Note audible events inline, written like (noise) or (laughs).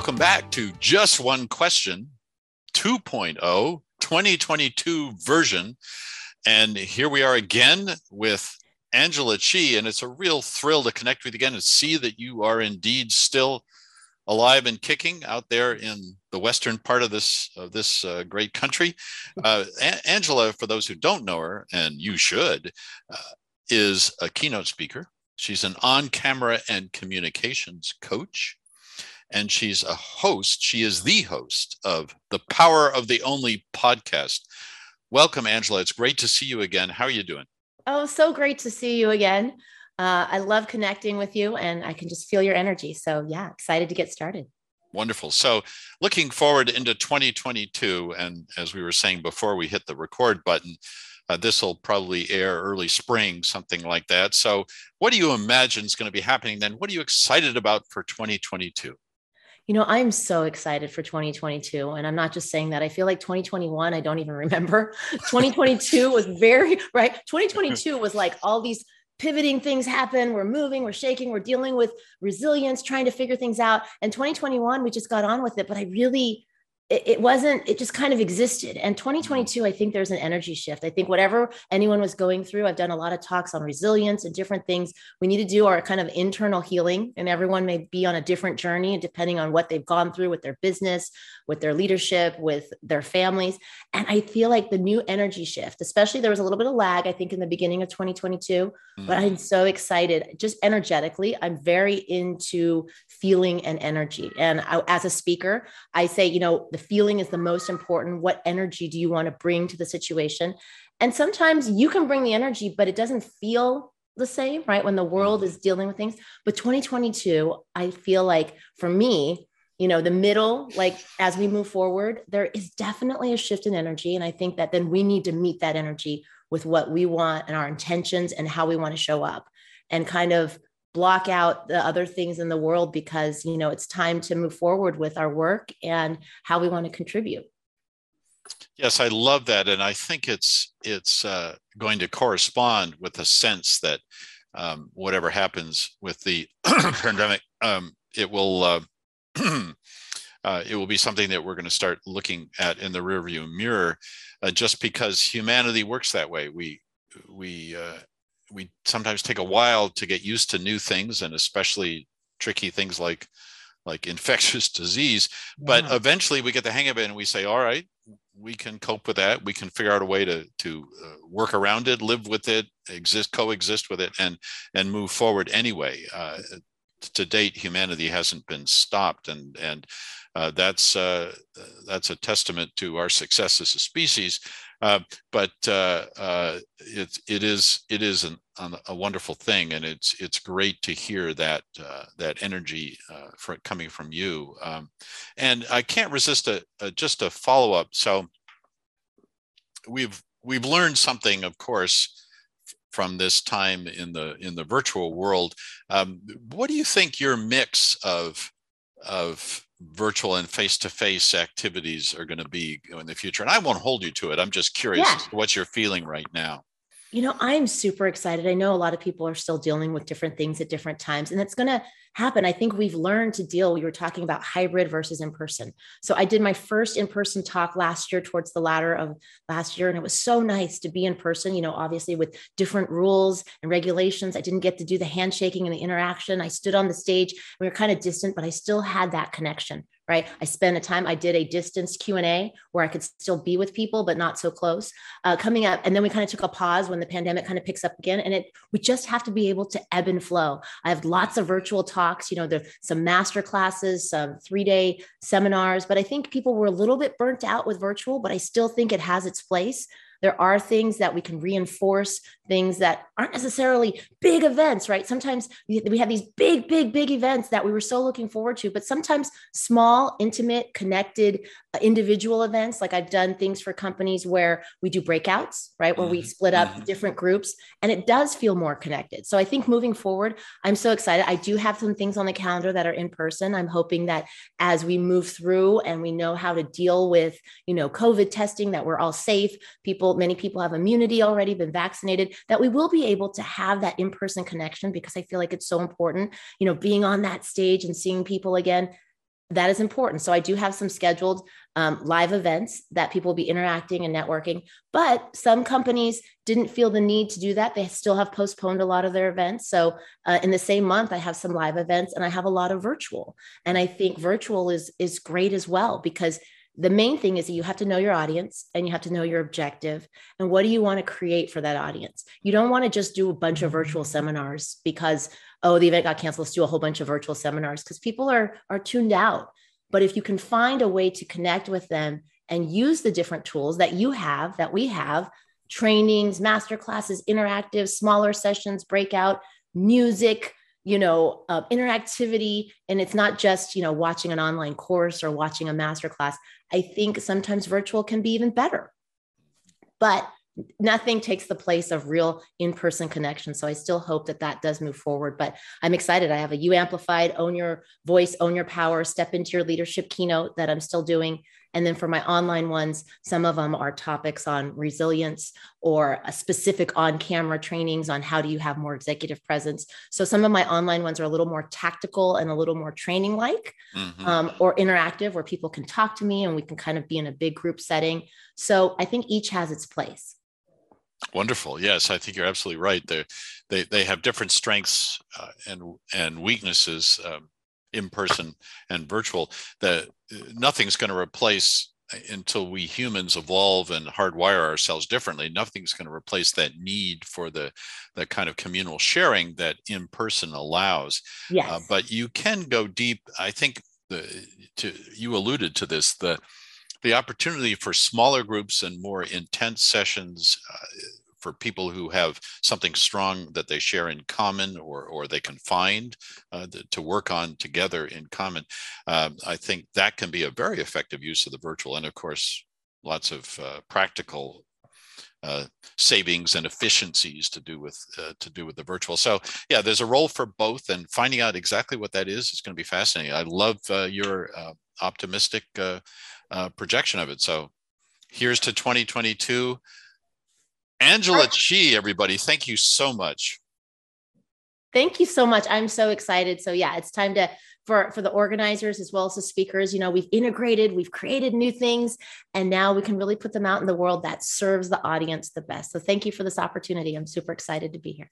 Welcome back to Just One Question 2.0 2022 version. And here we are again with Angela Chee. And it's a real thrill to connect with you again and see that you are indeed still alive and kicking out there in the western part of this of this uh, great country. Uh, a- Angela, for those who don't know her, and you should, uh, is a keynote speaker. She's an on-camera and communications coach and she's a host. She is the host of the Power of the Only podcast. Welcome, Angela. It's great to see you again. How are you doing? Oh, so great to see you again. Uh, I love connecting with you and I can just feel your energy. So, yeah, excited to get started. Wonderful. So, looking forward into 2022, and as we were saying before we hit the record button, uh, this will probably air early spring, something like that. So, what do you imagine is going to be happening then? What are you excited about for 2022? You know, I'm so excited for 2022. And I'm not just saying that. I feel like 2021, I don't even remember. (laughs) 2022 was very, right? (laughs) 2022 was like all these pivoting things happen. We're moving, we're shaking, we're dealing with resilience, trying to figure things out. And 2021, we just got on with it. But I really, it, it wasn't it just kind of existed. And 2022 i think there's an energy shift. I think whatever anyone was going through i've done a lot of talks on resilience and different things. We need to do our kind of internal healing and everyone may be on a different journey depending on what they've gone through with their business with their leadership with their families. And i feel like the new energy shift especially there was a little bit of lag i think in the beginning of 2022 mm-hmm. but i'm so excited. Just energetically i'm very into feeling and energy. And I, as a speaker i say you know the feeling is the most important. What energy do you want to bring to the situation? And sometimes you can bring the energy, but it doesn't feel the same, right? When the world is dealing with things. But 2022, I feel like for me, you know, the middle, like as we move forward, there is definitely a shift in energy. And I think that then we need to meet that energy with what we want and our intentions and how we want to show up and kind of block out the other things in the world because you know it's time to move forward with our work and how we want to contribute. Yes i love that and i think it's it's uh, going to correspond with the sense that um, whatever happens with the (clears throat) pandemic um, it will uh, (clears throat) uh, it will be something that we're going to start looking at in the rearview mirror uh, just because humanity works that way. We we uh, we sometimes take a while to get used to new things and especially tricky things like like (laughs) infectious disease but yeah. eventually we get the hang of it and we say all right we can cope with that we can figure out a way to to uh, work around it live with it exist coexist with it and and move forward anyway uh, to date humanity hasn't been stopped and and uh, that's uh, that's a testament to our success as a species uh, but uh, uh, it, it is it is an, a wonderful thing, and it's it's great to hear that uh, that energy for, coming from you. Um, and I can't resist a, a just a follow up. So we've we've learned something, of course, from this time in the in the virtual world. Um, what do you think your mix of of virtual and face-to-face activities are going to be in the future and i won't hold you to it i'm just curious yeah. what you're feeling right now you know i'm super excited. I know a lot of people are still dealing with different things at different times and it's going to happen. I think we've learned to deal we were talking about hybrid versus in person. So i did my first in person talk last year towards the latter of last year and it was so nice to be in person you know obviously with different rules and regulations. I didn't get to do the handshaking and the interaction. I stood on the stage we were kind of distant but i still had that connection right? I spent a time i did a distance q&a where i could still be with people but not so close uh, coming up and then we kind of took a pause when the pandemic kind of picks up again and it we just have to be able to ebb and flow. I have lots of virtual talks you know there's some master classes some three day seminars but i think people were a little bit burnt out with virtual but i still think it has its place there are things that we can reinforce things that aren't necessarily big events, right? Sometimes we have these big, big, big events that we were so looking forward to, but sometimes small, intimate, connected uh, individual events. Like I've done things for companies where we do breakouts, right? Where we mm-hmm. split up mm-hmm. different groups and it does feel more connected. So I think moving forward, I'm so excited. I do have some things on the calendar that are in person. I'm hoping that as we move through and we know how to deal with, you know, COVID testing, that we're all safe, people, many people have immunity already, been vaccinated, that we will be able to have that in person connection because I feel like it's so important. You know, being on that stage and seeing people again that is important. So I do have some scheduled um, live events that people will be interacting and networking. But some companies didn't feel the need to do that. They still have postponed a lot of their events. So uh, in the same month, I have some live events and I have a lot of virtual. And I think virtual is is great as well because the main thing is that you have to know your audience and you have to know your objective and what do you want to create for that audience. You don't want to just do a bunch of virtual mm-hmm. seminars because oh, the event got canceled. Let's do a whole bunch of virtual seminars because people are are tuned out. But if you can find a way to connect with them and use the different tools that you have, that we have, trainings, master classes, interactive, smaller sessions, breakout, music, you know, uh, interactivity, and it's not just you know watching an online course or watching a master class. I think sometimes virtual can be even better. But nothing takes the place of real in-person connection so i still hope that that does move forward but i'm excited i have a you amplified own your voice own your power step into your leadership keynote that i'm still doing and then for my online ones some of them are topics on resilience or a specific on camera trainings on how do you have more executive presence so some of my online ones are a little more tactical and a little more training like mm-hmm. um, or interactive where people can talk to me and we can kind of be in a big group setting so i think each has its place Wonderful. Yes, I think you're absolutely right. They they they have different strengths uh, and and weaknesses, um, in person and virtual. That uh, nothing's going to replace uh, until we humans evolve and hardwire ourselves differently. Nothing's going to replace that need for the the kind of communal sharing that in person allows. Yes. Uh, but you can go deep. I think the to you alluded to this the the opportunity for smaller groups and more intense sessions uh, for people who have something strong that they share in common or, or they can find uh, to work on together in common. Um, I think that can be a very effective use of the virtual. And of course, lots of uh, practical uh, savings and efficiencies to do with uh, to do with the virtual. So yeah, there's a role for both, and finding out exactly what that is is going to be fascinating. I love uh, your uh, optimistic uh, uh, projection of it. So here's to 2022. Angela oh. Chee, everybody, thank you so much. Thank you so much. I'm so excited. So yeah, it's time to for for the organizers as well as the speakers. You know, we've integrated, we've created new things, and now we can really put them out in the world that serves the audience the best. So thank you for this opportunity. I'm super excited to be here.